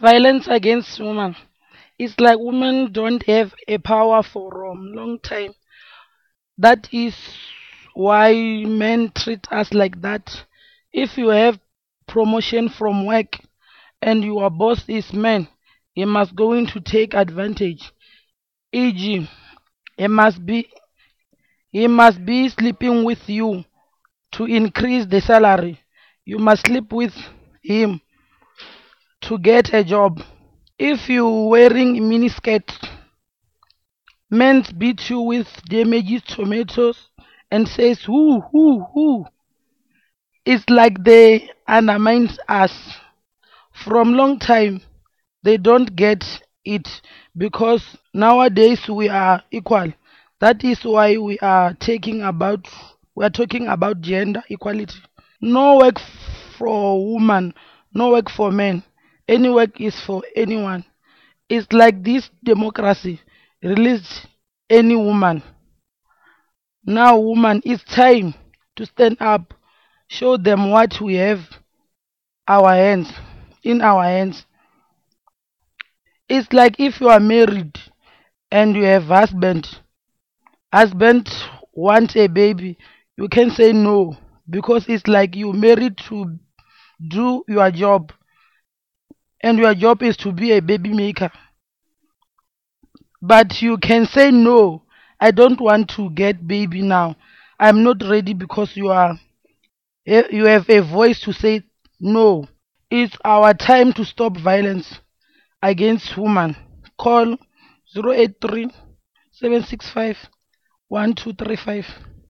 violence against women. It's like women don't have a power for a long time. That is why men treat us like that. If you have promotion from work and your boss is man, he must going to take advantage. E.g., he must be he must be sleeping with you to increase the salary. You must sleep with him to get a job. If you wearing miniskirt, men beat you with damaged tomatoes and says who who who. It's like they undermine us. From long time they don't get it because nowadays we are equal. That is why we are taking about we are talking about gender equality. No work for woman, no work for men. Any work is for anyone. It's like this democracy release any woman. Now woman, it's time to stand up, show them what we have our hands in our hands. It's like if you are married and you have husband, husband wants a baby, you can say no because it's like you married to do your job and your job is to be a baby maker. But you can say no, I don't want to get baby now. I'm not ready because you are eh, you have a voice to say no. It's our time to stop violence against women. Call 083 765 1235.